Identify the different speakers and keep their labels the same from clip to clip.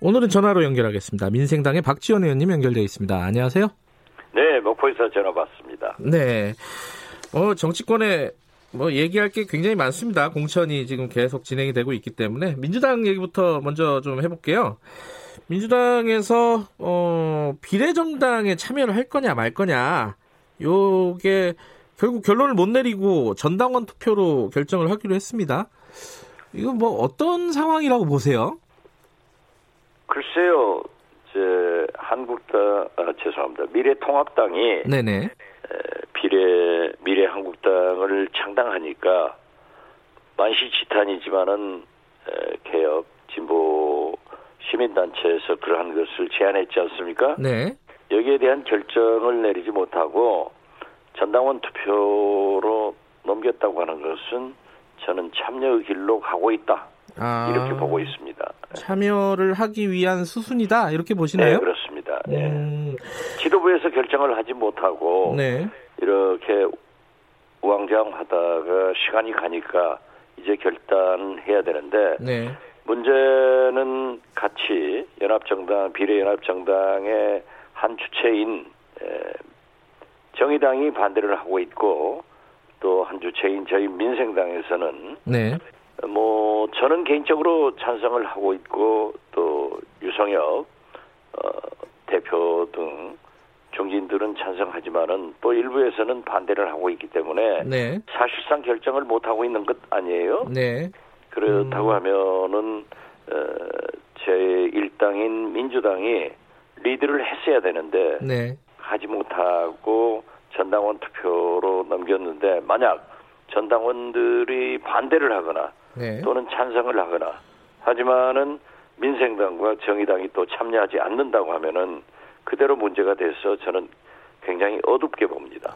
Speaker 1: 오늘은 전화로 연결하겠습니다. 민생당의 박지원 의원님 연결되어 있습니다. 안녕하세요.
Speaker 2: 네, 목포에서 전화 받습니다.
Speaker 1: 네. 어, 정치권에 뭐 얘기할 게 굉장히 많습니다. 공천이 지금 계속 진행이 되고 있기 때문에 민주당 얘기부터 먼저 좀 해볼게요. 민주당에서 어, 비례정당에 참여를 할 거냐 말 거냐 요게 결국 결론을 못 내리고 전당원 투표로 결정을 하기로 했습니다. 이거 뭐 어떤 상황이라고 보세요?
Speaker 2: 글쎄요, 제 한국당 아, 죄송합니다. 미래통합당이
Speaker 1: 네네.
Speaker 2: 에, 비례 미래 한국당을 창당하니까 만시지탄이지만은 에, 개혁 진보 시민단체에서 그러한 것을 제안했지 않습니까?
Speaker 1: 네.
Speaker 2: 여기에 대한 결정을 내리지 못하고 전당원 투표로 넘겼다고 하는 것은 저는 참여의 길로 가고 있다.
Speaker 1: 아,
Speaker 2: 이렇게 보고 있습니다.
Speaker 1: 참여를 하기 위한 수순이다 이렇게 보시나요?
Speaker 2: 네, 그렇습니다. 네.
Speaker 1: 음,
Speaker 2: 지도부에서 결정을 하지 못하고
Speaker 1: 네.
Speaker 2: 이렇게 우왕좌왕하다가 시간이 가니까 이제 결단해야 되는데
Speaker 1: 네.
Speaker 2: 문제는 같이 연합정당 비례연합정당의 한 주체인 에, 정의당이 반대를 하고 있고 또 한 주체인 저희 민생당에서는
Speaker 1: 네.
Speaker 2: 뭐 저는 개인적으로 찬성을 하고 있고 또 유성혁 어, 대표 등 중진들은 찬성하지만은 또 일부에서는 반대를 하고 있기 때문에
Speaker 1: 네.
Speaker 2: 사실상 결정을 못 하고 있는 것 아니에요.
Speaker 1: 네.
Speaker 2: 그렇다고
Speaker 1: 음.
Speaker 2: 하면은 어, 제 일당인 민주당이 리드를 했어야 되는데
Speaker 1: 네.
Speaker 2: 하지 못하고 전당원 투표로 넘겼는데 만약 전당원들이 반대를 하거나
Speaker 1: 네.
Speaker 2: 또는 찬성을 하거나 하지만은 민생당과 정의당이 또 참여하지 않는다고 하면은 그대로 문제가 돼서 저는 굉장히 어둡게 봅니다.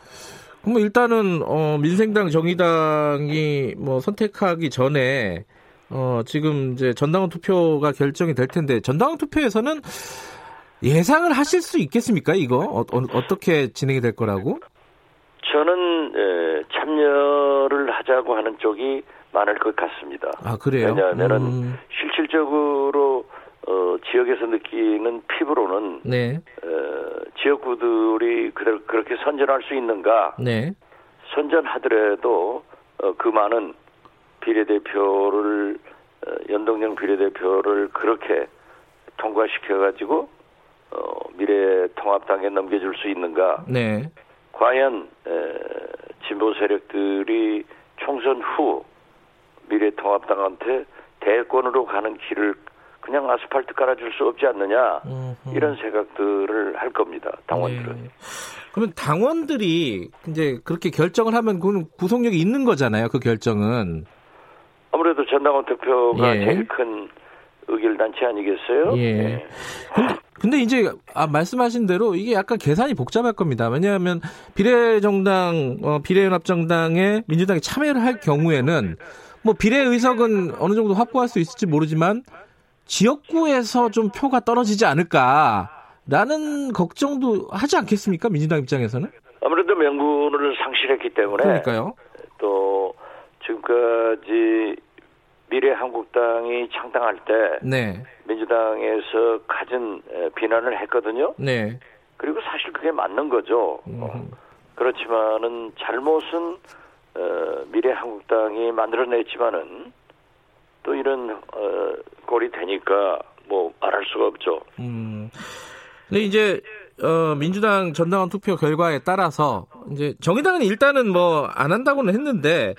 Speaker 1: 그럼 일단은 어, 민생당 정의당이 뭐 선택하기 전에 어, 지금 이제 전당원 투표가 결정이 될 텐데 전당원 투표에서는 예상을 하실 수 있겠습니까? 이거 어, 떻게 진행이 될 거라고?
Speaker 2: 저는 에, 참여를 하자고 하는 쪽이 많을 것 같습니다.
Speaker 1: 아 그래요?
Speaker 2: 왜냐하면은
Speaker 1: 음,
Speaker 2: 실질적으로 어, 지역에서 느끼는 피부로는
Speaker 1: 네,
Speaker 2: 어, 지역구들이 그대로 그렇게 선전할 수 있는가?
Speaker 1: 네,
Speaker 2: 선전하더라도 어, 그 많은 비례대표를 어, 연동형 비례대표를 그렇게 통과시켜가지고 어, 미래통합당에 넘겨줄 수 있는가?
Speaker 1: 네,
Speaker 2: 과연 에, 진보 세력들이 총선 후 미래통합당한테 대권으로 가는 길을 그냥 아스팔트 깔아줄 수 없지 않느냐. 이런 생각들을 할 겁니다 당원들은
Speaker 1: 네. 그러면 당원들이 이제 그렇게 결정을 하면 그건 구속력이 있는 거잖아요. 그 결정은.
Speaker 2: 아무래도 전당원 투표가
Speaker 1: 예.
Speaker 2: 제일 큰 의결단체 아니겠어요?
Speaker 1: 예. 근데, 근데 이제 아, 말씀하신 대로 이게 약간 계산이 복잡할 겁니다. 왜냐하면 비례정당, 어, 비례연합정당에 민주당이 참여를 할 경우에는 뭐 비례 의석은 어느 정도 확보할 수 있을지 모르지만 지역구에서 좀 표가 떨어지지 않을까라는 걱정도 하지 않겠습니까? 민주당 입장에서는?
Speaker 2: 아무래도 명분을 상실했기 때문에
Speaker 1: 그러니까요.
Speaker 2: 또 지금까지 미래한국당이 창당할 때
Speaker 1: 네,
Speaker 2: 민주당에서 가진 에, 비난을 했거든요.
Speaker 1: 네.
Speaker 2: 그리고 사실 그게 맞는 거죠. 어,
Speaker 1: 음,
Speaker 2: 그렇지만은 잘못은 어, 미래한국당이 만들어냈지만은 또 이런 어, 꼴이 되니까 뭐 말할 수가 없죠.
Speaker 1: 음. 근데 이제 어, 민주당 전당원 투표 결과에 따라서 이제 정의당은 일단은 뭐 안 한다고는 했는데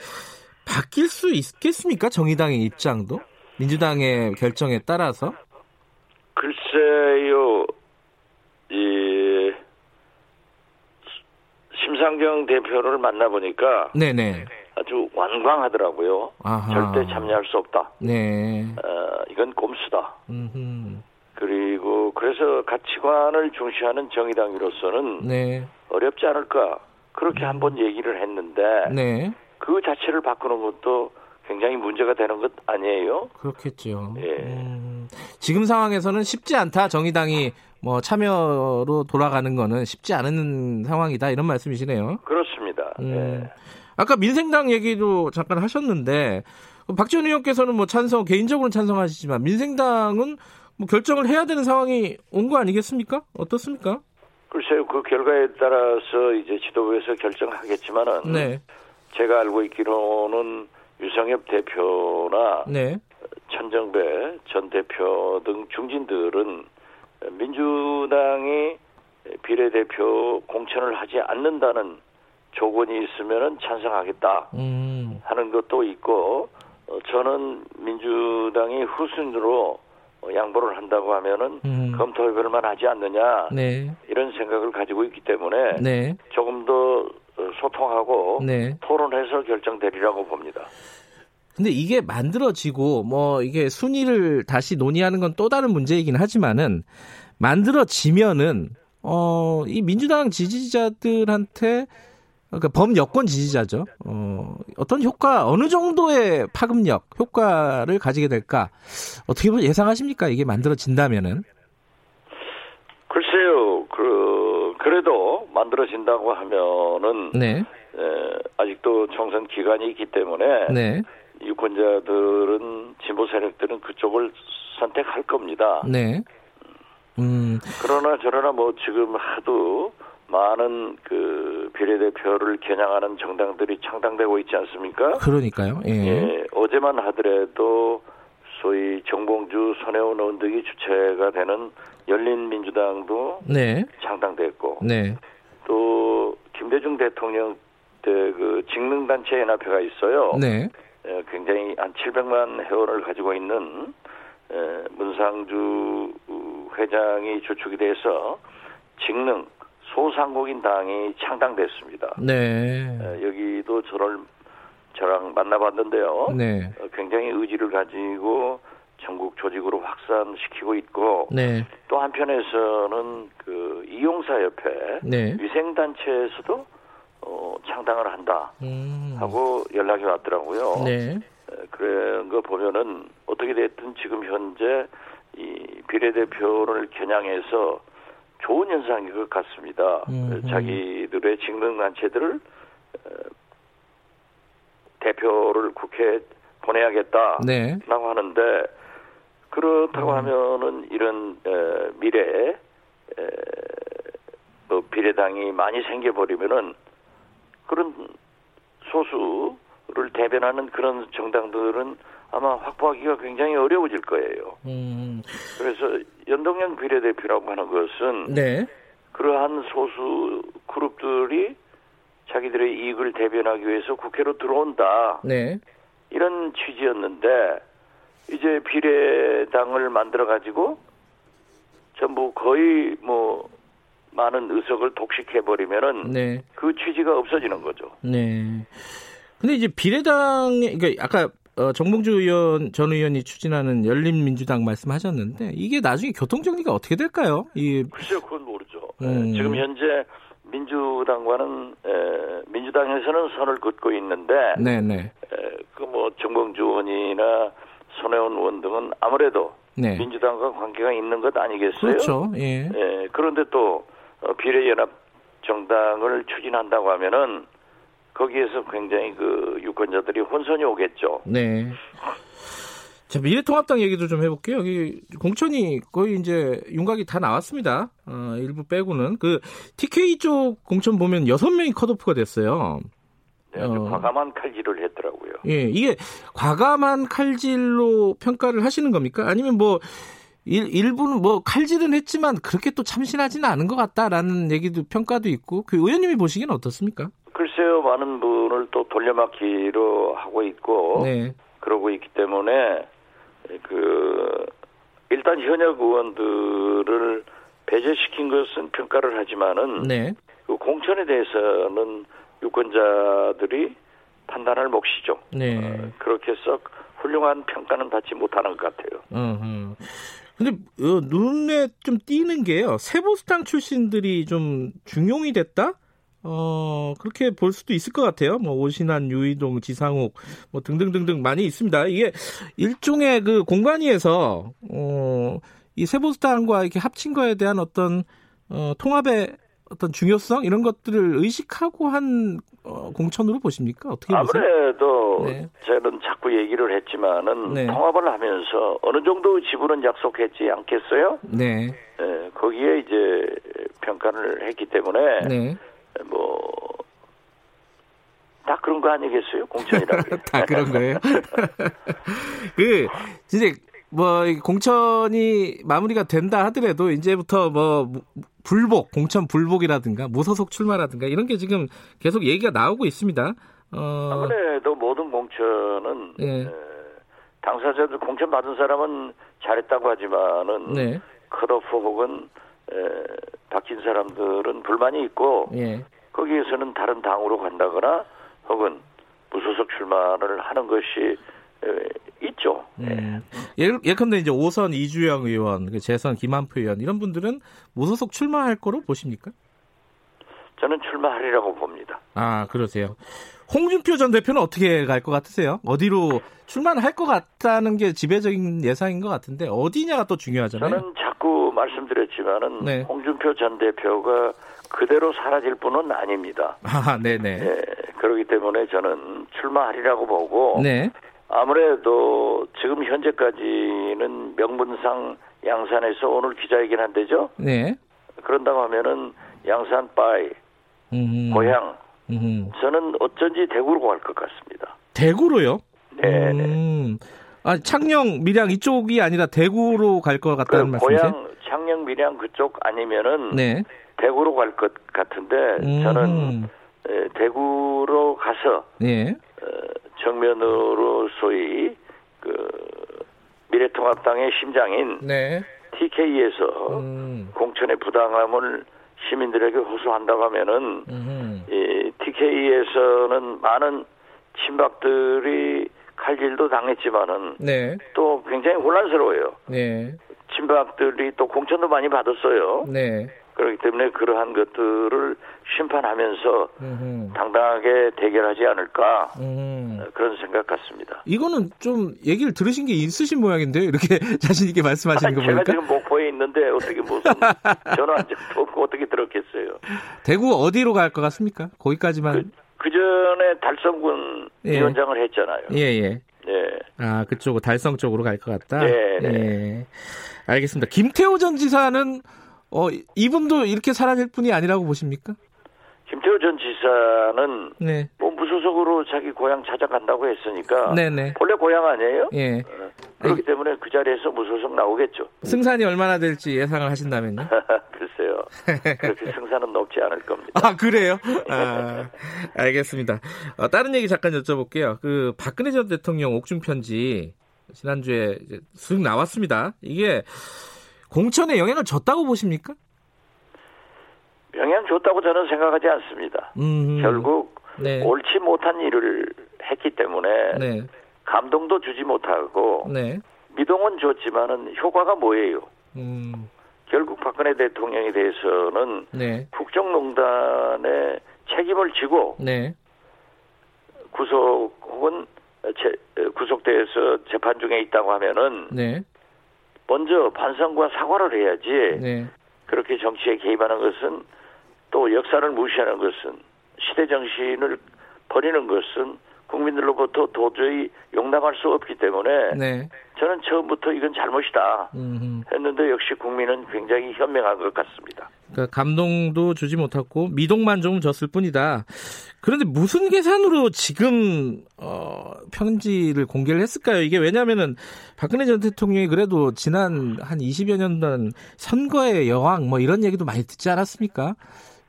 Speaker 1: 바뀔 수 있겠습니까? 정의당의 입장도 민주당의 결정에 따라서
Speaker 2: 글쎄요, 이 심상정 대표를 만나보니까
Speaker 1: 네네
Speaker 2: 아주 완강하더라고요.
Speaker 1: 아하.
Speaker 2: 절대 참여할 수 없다.
Speaker 1: 네
Speaker 2: 어, 이건 꼼수다.
Speaker 1: 음흠.
Speaker 2: 그리고 그래서 가치관을 중시하는 정의당으로서는
Speaker 1: 네.
Speaker 2: 어렵지 않을까 그렇게 한번 얘기를 했는데
Speaker 1: 네.
Speaker 2: 그 자체를 바꾸는 것도 굉장히 문제가 되는 것 아니에요?
Speaker 1: 그렇겠죠.
Speaker 2: 예.
Speaker 1: 음, 지금 상황에서는 쉽지 않다. 정의당이 뭐 참여로 돌아가는 거는 쉽지 않은 상황이다. 이런 말씀이시네요.
Speaker 2: 그렇습니다.
Speaker 1: 음,
Speaker 2: 예.
Speaker 1: 아까 민생당 얘기도 잠깐 하셨는데 박지원 의원께서는 뭐 찬성 개인적으로 찬성하시지만 민생당은 뭐 결정을 해야 되는 상황이 온 거 아니겠습니까? 어떻습니까?
Speaker 2: 글쎄요, 그 결과에 따라서 이제 지도부에서 결정하겠지만은
Speaker 1: 네,
Speaker 2: 제가 알고 있기로는 유성엽 대표나
Speaker 1: 네,
Speaker 2: 천정배 전 대표 등 중진들은 민주당이 비례대표 공천을 하지 않는다는 조건이 있으면은 찬성하겠다
Speaker 1: 음,
Speaker 2: 하는 것도 있고 어, 저는 민주당이 후순으로 어, 양보를 한다고 하면은
Speaker 1: 음.
Speaker 2: 검토해볼 만 하지 않느냐
Speaker 1: 네,
Speaker 2: 이런 생각을 가지고 있기 때문에
Speaker 1: 네,
Speaker 2: 조금 더 어, 소통하고
Speaker 1: 네.
Speaker 2: 토론해서 결정되리라고 봅니다.
Speaker 1: 근데 이게 만들어지고 뭐 이게 순위를 다시 논의하는 건 또 다른 문제이긴 하지만은 만들어지면은 어 이 민주당 지지자들한테 그러니까 범여권 지지자죠. 어 어떤 효과 어느 정도의 파급력 효과를 가지게 될까 어떻게 예상하십니까? 이게 만들어진다면은
Speaker 2: 글쎄요, 그 그래도 만들어진다고 하면은
Speaker 1: 네,
Speaker 2: 에, 아직도 총선 기간이 있기 때문에
Speaker 1: 네,
Speaker 2: 유권자들은 진보 세력들은 그쪽을 선택할 겁니다.
Speaker 1: 네. 음,
Speaker 2: 그러나 저러나 뭐 지금 하도 많은 그 비례대표를 겨냥하는 정당들이 창당되고 있지 않습니까?
Speaker 1: 그러니까요. 예,
Speaker 2: 예, 어제만 하더라도 소위 정봉주, 손혜원 의원 등이 주체가 되는 열린민주당도
Speaker 1: 네,
Speaker 2: 창당됐고
Speaker 1: 네,
Speaker 2: 또 김대중 대통령 때그 직능단체 연합회가 있어요.
Speaker 1: 네,
Speaker 2: 에, 굉장히 한 700만 회원을 가지고 있는 에, 문상주 우, 회장이 주축이 돼서 직능 소상공인 당이 창당됐습니다.
Speaker 1: 네,
Speaker 2: 에, 여기도 저를 저랑 만나봤는데요.
Speaker 1: 네,
Speaker 2: 어, 굉장히 의지를 가지고 전국 조직으로 확산시키고 있고
Speaker 1: 네,
Speaker 2: 또 한편에서는 그 이용사 협회
Speaker 1: 네.
Speaker 2: 위생 단체에서도 어, 창당을 한다
Speaker 1: 음.
Speaker 2: 하고 연락이 왔더라고요.
Speaker 1: 네.
Speaker 2: 에, 그런 거 보면은 어떻게 됐든 지금 현재 이 비례대표를 겨냥해서 좋은 현상인 것 같습니다.
Speaker 1: 음흠.
Speaker 2: 자기들의 직능단체들을 에, 대표를 국회에 보내야겠다.
Speaker 1: 네.
Speaker 2: 라고 하는데 그렇다고
Speaker 1: 음.
Speaker 2: 하면은 이런 에, 미래에 에, 뭐 비례당이 많이 생겨버리면은 그런 소수를 대변하는 그런 정당들은 아마 확보하기가 굉장히 어려워질 거예요.
Speaker 1: 음.
Speaker 2: 그래서 연동형 비례대표라고 하는 것은
Speaker 1: 네.
Speaker 2: 그러한 소수 그룹들이 자기들의 이익을 대변하기 위해서 국회로 들어온다.
Speaker 1: 네.
Speaker 2: 이런 취지였는데 이제 비례당을 만들어 가지고 전부 거의 뭐 많은 의석을 독식해 버리면은
Speaker 1: 네.
Speaker 2: 그 취지가 없어지는 거죠.
Speaker 1: 네. 근데 이제 비례당에 그러니까 아까 어, 정봉주 의원 전 의원이 추진하는 열린민주당 말씀하셨는데 이게 나중에 교통 정리가 어떻게 될까요? 이
Speaker 2: 글쎄요, 그건 모르죠.
Speaker 1: 음.
Speaker 2: 에, 지금 현재 민주당과는 에, 민주당에서는 선을 긋고 있는데
Speaker 1: 네, 네.
Speaker 2: 그 뭐 정봉주 의원이나 손혜원 의원 등은 아무래도
Speaker 1: 네.
Speaker 2: 민주당과 관계가 있는 것 아니겠어요?
Speaker 1: 그렇죠. 예.
Speaker 2: 예, 그런데 또 어, 비례연합 정당을 추진한다고 하면은 거기에서 굉장히 그 유권자들이 혼선이 오겠죠.
Speaker 1: 네. 자, 미래통합당 얘기도 좀 해볼게요. 여기 공천이 거의 이제 윤곽이 다 나왔습니다. 어, 일부 빼고는. 그 TK 쪽 공천 보면 여섯 명이 컷오프가 됐어요.
Speaker 2: 네, 아주
Speaker 1: 어.
Speaker 2: 과감한 칼질을 했더라고요.
Speaker 1: 예, 이게 과감한 칼질로 평가를 하시는 겁니까? 아니면 뭐 일, 일부는 뭐 칼질은 했지만 그렇게 또 참신하지는 않은 것 같다라는 얘기도 평가도 있고 그 의원님이 보시기엔 어떻습니까?
Speaker 2: 글쎄요, 많은 분을 또 돌려막기로 하고 있고
Speaker 1: 네,
Speaker 2: 그러고 있기 때문에 그 일단 현역 의원들을 배제시킨 것은 평가를 하지만은
Speaker 1: 네,
Speaker 2: 그 공천에 대해서는 유권자들이 판단할 몫이죠.
Speaker 1: 네.
Speaker 2: 어, 그렇게 썩 훌륭한 평가는 받지 못하는 것 같아요.
Speaker 1: 어, 어. 근데 어, 눈에 좀 띄는 게요. 세보수당 출신들이 좀 중용이 됐다? 어, 그렇게 볼 수도 있을 것 같아요. 뭐, 오신환, 유이동, 지상욱, 뭐, 등등등등 많이 있습니다. 이게 일종의 그 공관위에서, 어, 이 세보수당과 이렇게 합친 거에 대한 어떤, 어, 통합의 어떤 중요성? 이런 것들을 의식하고 한 어, 공천으로 보십니까? 어떻게 보세요?
Speaker 2: 아무래도
Speaker 1: 네.
Speaker 2: 저는 자꾸 얘기를 했지만은
Speaker 1: 네.
Speaker 2: 통합을 하면서 어느 정도 지분은 약속했지 않겠어요?
Speaker 1: 네.
Speaker 2: 예, 거기에 이제 평가를 했기 때문에
Speaker 1: 네.
Speaker 2: 뭐. 다 그런 거 아니겠어요? 공천이라는 게.
Speaker 1: 다 그런 거예요. 그 이제 뭐 공천이 마무리가 된다 하더라도 이제부터 뭐 무- 불복, 공천 불복이라든가 무소속 출마라든가 이런 게 지금 계속 얘기가 나오고 있습니다. 어,
Speaker 2: 아무래도 모든 공천은
Speaker 1: 예.
Speaker 2: 에, 당사자들 공천 받은 사람은 잘했다고 하지만은
Speaker 1: 네.
Speaker 2: 컷오프 혹은 에, 바뀐 사람들은 불만이 있고
Speaker 1: 예.
Speaker 2: 거기에서는 다른 당으로 간다거나 혹은 무소속 출마를 하는 것이 에, 있죠.
Speaker 1: 음. 예, 예컨대 이제 오선 이주영 의원, 그 재선 김한표 의원 이런 분들은 무소속 출마할 거로 보십니까?
Speaker 2: 저는 출마하리라고 봅니다.
Speaker 1: 아, 그러세요. 홍준표 전 대표는 어떻게 갈 것 같으세요? 어디로 출마를 할 것 같다는 게 지배적인 예상인 것 같은데 어디냐가 또 중요하잖아요.
Speaker 2: 저는 자꾸 말씀드렸지만은
Speaker 1: 네.
Speaker 2: 홍준표 전 대표가 그대로 사라질 분은 아닙니다.
Speaker 1: 아, 네네.
Speaker 2: 예, 그렇기 때문에 저는 출마하리라고 보고
Speaker 1: 네.
Speaker 2: 아무래도 지금 현재까지는 명분상 양산에서 오늘 기자회견 한대죠.
Speaker 1: 네.
Speaker 2: 그런다고 하면은 양산 빠이
Speaker 1: 음,
Speaker 2: 고향
Speaker 1: 음.
Speaker 2: 저는 어쩐지 대구로 갈 것 같습니다.
Speaker 1: 대구로요?
Speaker 2: 네, 네.
Speaker 1: 음. 아, 창녕, 밀양 이쪽이 아니라 대구로
Speaker 2: 갈것그
Speaker 1: 같다는 말씀이세요?
Speaker 2: 고향 창녕 밀양 그쪽 아니면은
Speaker 1: 네.
Speaker 2: 대구로 갈 것 같은데
Speaker 1: 음.
Speaker 2: 저는 에, 대구로 가서
Speaker 1: 네.
Speaker 2: 어, 정면으로 소위 그 미래통합당의 심장인
Speaker 1: 네.
Speaker 2: TK에서
Speaker 1: 음.
Speaker 2: 공천의 부당함을 시민들에게 호소한다고 하면은
Speaker 1: 음.
Speaker 2: 이 TK에서는 많은 친박들이 칼질도 당했지만은
Speaker 1: 네.
Speaker 2: 또 굉장히 혼란스러워요.
Speaker 1: 네.
Speaker 2: 친박들이 또 공천도 많이 받았어요.
Speaker 1: 네.
Speaker 2: 그렇기 때문에 그러한 것들을 심판하면서
Speaker 1: 음.
Speaker 2: 당당하게 대결하지 않을까
Speaker 1: 음.
Speaker 2: 그런 생각 같습니다.
Speaker 1: 이거는 좀 얘기를 들으신 게 있으신 모양인데요. 이렇게 자신 있게 말씀하시는 거
Speaker 2: 제가
Speaker 1: 보니까
Speaker 2: 지금 목포에 있는데 어떻게 무슨 전화 한 적도 없고 어떻게 들었겠어요.
Speaker 1: 대구 어디로 갈 것 같습니까? 거기까지만.
Speaker 2: 그 전에 달성군
Speaker 1: 예.
Speaker 2: 위원장을 했잖아요.
Speaker 1: 예, 예.
Speaker 2: 예.
Speaker 1: 아, 그쪽 달성 쪽으로 갈 것 같다.
Speaker 2: 네, 네.
Speaker 1: 예. 알겠습니다. 김태호 전 지사는 어 이분도 이렇게 사라질 분이 아니라고 보십니까?
Speaker 2: 김태호 전 지사는
Speaker 1: 네.
Speaker 2: 뭐 무소속으로 자기 고향 찾아간다고 했으니까
Speaker 1: 네, 네.
Speaker 2: 원래 고향 아니에요?
Speaker 1: 예.
Speaker 2: 어, 그렇기 때문에 그 자리에서 무소속 나오겠죠.
Speaker 1: 승산이 얼마나 될지 예상을 하신다면요.
Speaker 2: 글쎄요. 그렇게 승산은 높지 않을 겁니다.
Speaker 1: 아, 그래요? 아, 알겠습니다. 어, 다른 얘기 잠깐 여쭤볼게요. 그, 박근혜 전 대통령 옥중 편지, 지난주에 이제 쓱 나왔습니다. 이게 공천에 영향을 줬다고 보십니까?
Speaker 2: 영향 줬다고 저는 생각하지 않습니다.
Speaker 1: 음,
Speaker 2: 결국
Speaker 1: 네.
Speaker 2: 옳지 못한 일을 했기 때문에
Speaker 1: 네.
Speaker 2: 감동도 주지 못하고
Speaker 1: 네.
Speaker 2: 미동은 줬지만은 효과가 뭐예요?
Speaker 1: 음,
Speaker 2: 결국 박근혜 대통령에 대해서는
Speaker 1: 네.
Speaker 2: 국정농단의 책임을 지고
Speaker 1: 네.
Speaker 2: 구속 혹은 제- 구속돼서 재판 중에 있다고 하면은
Speaker 1: 네.
Speaker 2: 먼저 반성과 사과를 해야지
Speaker 1: 네.
Speaker 2: 그렇게 정치에 개입하는 것은 또 역사를 무시하는 것은 시대 정신을 버리는 것은 국민들로부터 도저히 용납할 수 없기 때문에
Speaker 1: 네.
Speaker 2: 저는 처음부터 이건 잘못이다
Speaker 1: 음,
Speaker 2: 했는데 역시 국민은 굉장히 현명한 것 같습니다.
Speaker 1: 그러니까 감동도 주지 못했고 미동만 좀 줬을 뿐이다. 그런데 무슨 계산으로 지금 어, 편지를 공개를 했을까요? 이게 왜냐하면은 박근혜 전 대통령이 그래도 지난 한 20여 년전 선거의 여왕 뭐 이런 얘기도 많이 듣지 않았습니까?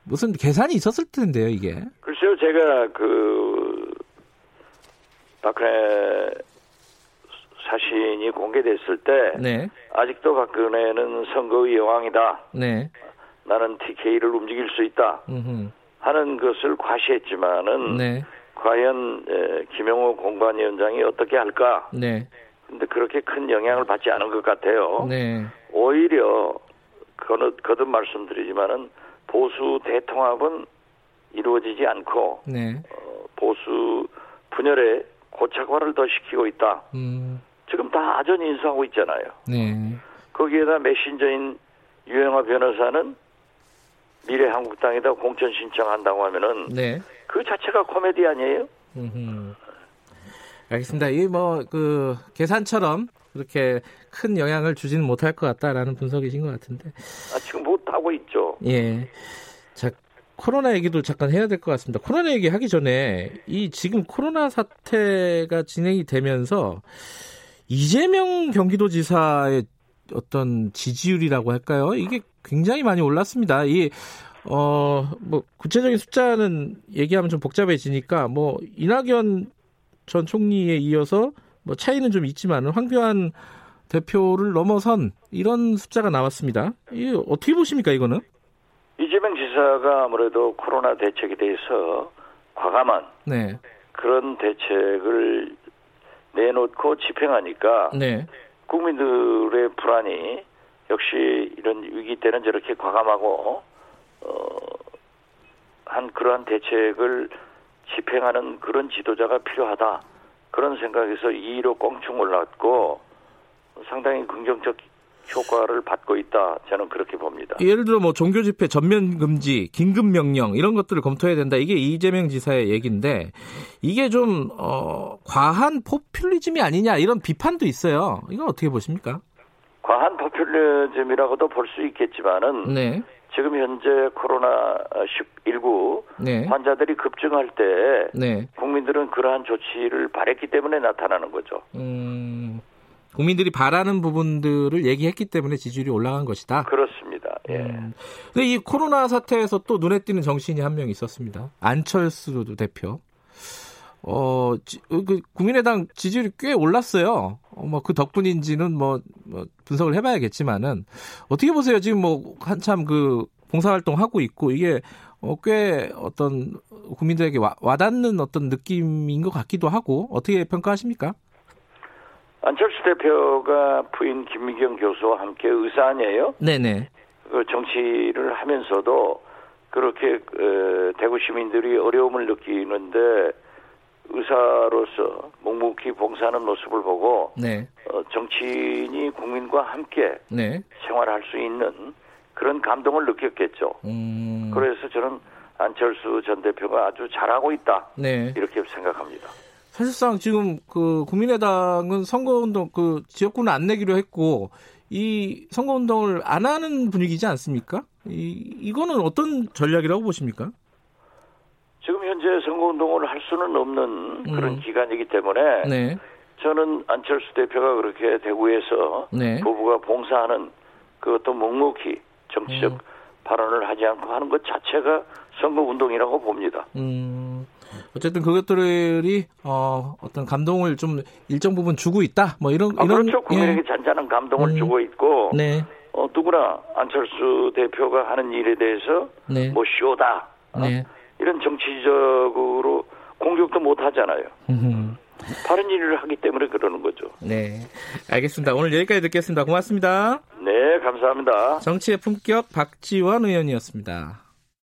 Speaker 1: 무슨 계산이 있었을 텐데요, 이게.
Speaker 2: 글쎄요, 제가 그 박근혜 사신이 공개됐을 때
Speaker 1: 네,
Speaker 2: 아직도 박근혜는 선거의 여왕이다.
Speaker 1: 네,
Speaker 2: 나는 TK를 움직일 수 있다.
Speaker 1: 음흠,
Speaker 2: 하는 것을 과시했지만은
Speaker 1: 네,
Speaker 2: 과연 에, 김영호 공관위원장이 어떻게 할까?
Speaker 1: 네,
Speaker 2: 근데 그렇게 큰 영향을 받지 않은 것 같아요.
Speaker 1: 네.
Speaker 2: 오히려 거듭, 거듭 말씀드리지만은 보수 대통합은 이루어지지 않고
Speaker 1: 네.
Speaker 2: 어, 보수 분열에 고착화를 더 시키고 있다.
Speaker 1: 음.
Speaker 2: 지금 다 아전 인수하고 있잖아요.
Speaker 1: 네.
Speaker 2: 거기에다 메신저인 유영아 변호사는 미래 한국당에다 공천 신청한다고 하면은
Speaker 1: 네.
Speaker 2: 그 자체가 코미디 아니에요?
Speaker 1: 음흠. 알겠습니다. 이 뭐 그 계산처럼 그렇게 큰 영향을 주지는 못할 것 같다라는 분석이신 것 같은데.
Speaker 2: 아, 지금 못 하고 있죠.
Speaker 1: 예. 자, 코로나 얘기도 잠깐 해야 될 것 같습니다. 코로나 얘기 하기 전에 이 지금 코로나 사태가 진행이 되면서 이재명 경기도지사의 어떤 지지율이라고 할까요? 이게 굉장히 많이 올랐습니다. 이 어, 뭐, 구체적인 숫자는 얘기하면 좀 복잡해지니까, 뭐, 이낙연 전 총리에 이어서, 뭐, 차이는 좀 있지만, 황교안 대표를 넘어선 이런 숫자가 나왔습니다. 이 어떻게 보십니까, 이거는?
Speaker 2: 이재명 지사가 아무래도 코로나 대책에 대해서 과감한
Speaker 1: 네.
Speaker 2: 그런 대책을 내놓고 집행하니까
Speaker 1: 네.
Speaker 2: 국민들의 불안이 역시 이런 위기 때는 저렇게 과감하고 어, 한 그러한 대책을 집행하는 그런 지도자가 필요하다 그런 생각에서 2위로 꽁충 올랐고 상당히 긍정적 효과를 받고 있다 저는 그렇게 봅니다.
Speaker 1: 예를 들어 뭐 종교 집회 전면 금지, 긴급 명령 이런 것들을 검토해야 된다. 이게 이재명 지사의 얘기인데 이게 좀 어, 과한 포퓰리즘이 아니냐 이런 비판도 있어요. 이건 어떻게 보십니까?
Speaker 2: 과한 포퓰리즘이라고도 볼 수 있겠지만은
Speaker 1: 네.
Speaker 2: 지금 현재 코로나 19
Speaker 1: 네.
Speaker 2: 환자들이 급증할 때
Speaker 1: 네.
Speaker 2: 국민들은 그러한 조치를 바랬기 때문에 나타나는 거죠.
Speaker 1: 음, 국민들이 바라는 부분들을 얘기했기 때문에 지지율이 올라간 것이다.
Speaker 2: 그렇습니다. 예.
Speaker 1: 음. 근데 이 코로나 사태에서 또 눈에 띄는 정치인이 한 명 있었습니다. 안철수 대표. 어, 지, 그 국민의당 지지율이 꽤 올랐어요. 어, 뭐그 덕분인지는 뭐, 뭐 분석을 해봐야겠지만은 어떻게 보세요? 지금 뭐 한참 그 봉사활동 하고 있고 이게 어, 꽤 어떤 국민들에게 와, 와닿는 어떤 느낌인 것 같기도 하고 어떻게 평가하십니까?
Speaker 2: 안철수 대표가 부인 김미경 교수와 함께 의사 아니에요?
Speaker 1: 네네.
Speaker 2: 그 정치를 하면서도 그렇게 어, 대구 시민들이 어려움을 느끼는데 의사로서 묵묵히 봉사하는 모습을 보고
Speaker 1: 네.
Speaker 2: 어, 정치인이 국민과 함께
Speaker 1: 네.
Speaker 2: 생활할 수 있는 그런 감동을 느꼈겠죠.
Speaker 1: 음.
Speaker 2: 그래서 저는 안철수 전 대표가 아주 잘하고 있다
Speaker 1: 네.
Speaker 2: 이렇게 생각합니다.
Speaker 1: 사실상 지금 그 국민의당은 선거운동 그 지역구는 안 내기로 했고 이 선거운동을 안 하는 분위기지 않습니까? 이 이거는 어떤 전략이라고 보십니까?
Speaker 2: 지금 현재 선거운동을 할 수는 없는 그런
Speaker 1: 음.
Speaker 2: 기간이기 때문에
Speaker 1: 네,
Speaker 2: 저는 안철수 대표가 그렇게 대구에서
Speaker 1: 네.
Speaker 2: 부부가 봉사하는 그것도 묵묵히 정치적
Speaker 1: 음.
Speaker 2: 발언을 하지 않고 하는 것 자체가 선거운동이라고 봅니다.
Speaker 1: 음, 어쨌든 그것들이 어, 어떤 감동을 좀 일정 부분 주고 있다. 뭐 이런
Speaker 2: 아,
Speaker 1: 이런
Speaker 2: 그렇죠. 국민에게 잔잔한 감동을
Speaker 1: 음.
Speaker 2: 주고 있고
Speaker 1: 네,
Speaker 2: 어, 누구나 안철수 대표가 하는 일에 대해서
Speaker 1: 네,
Speaker 2: 뭐 쇼다 어,
Speaker 1: 네.
Speaker 2: 이런 정치적으로 공격도 못 하잖아요.
Speaker 1: 음,
Speaker 2: 다른 일을 하기 때문에 그러는 거죠.
Speaker 1: 네, 알겠습니다. 오늘 여기까지 듣겠습니다. 고맙습니다.
Speaker 2: 네, 감사합니다.
Speaker 1: 정치의 품격 박지원 의원이었습니다.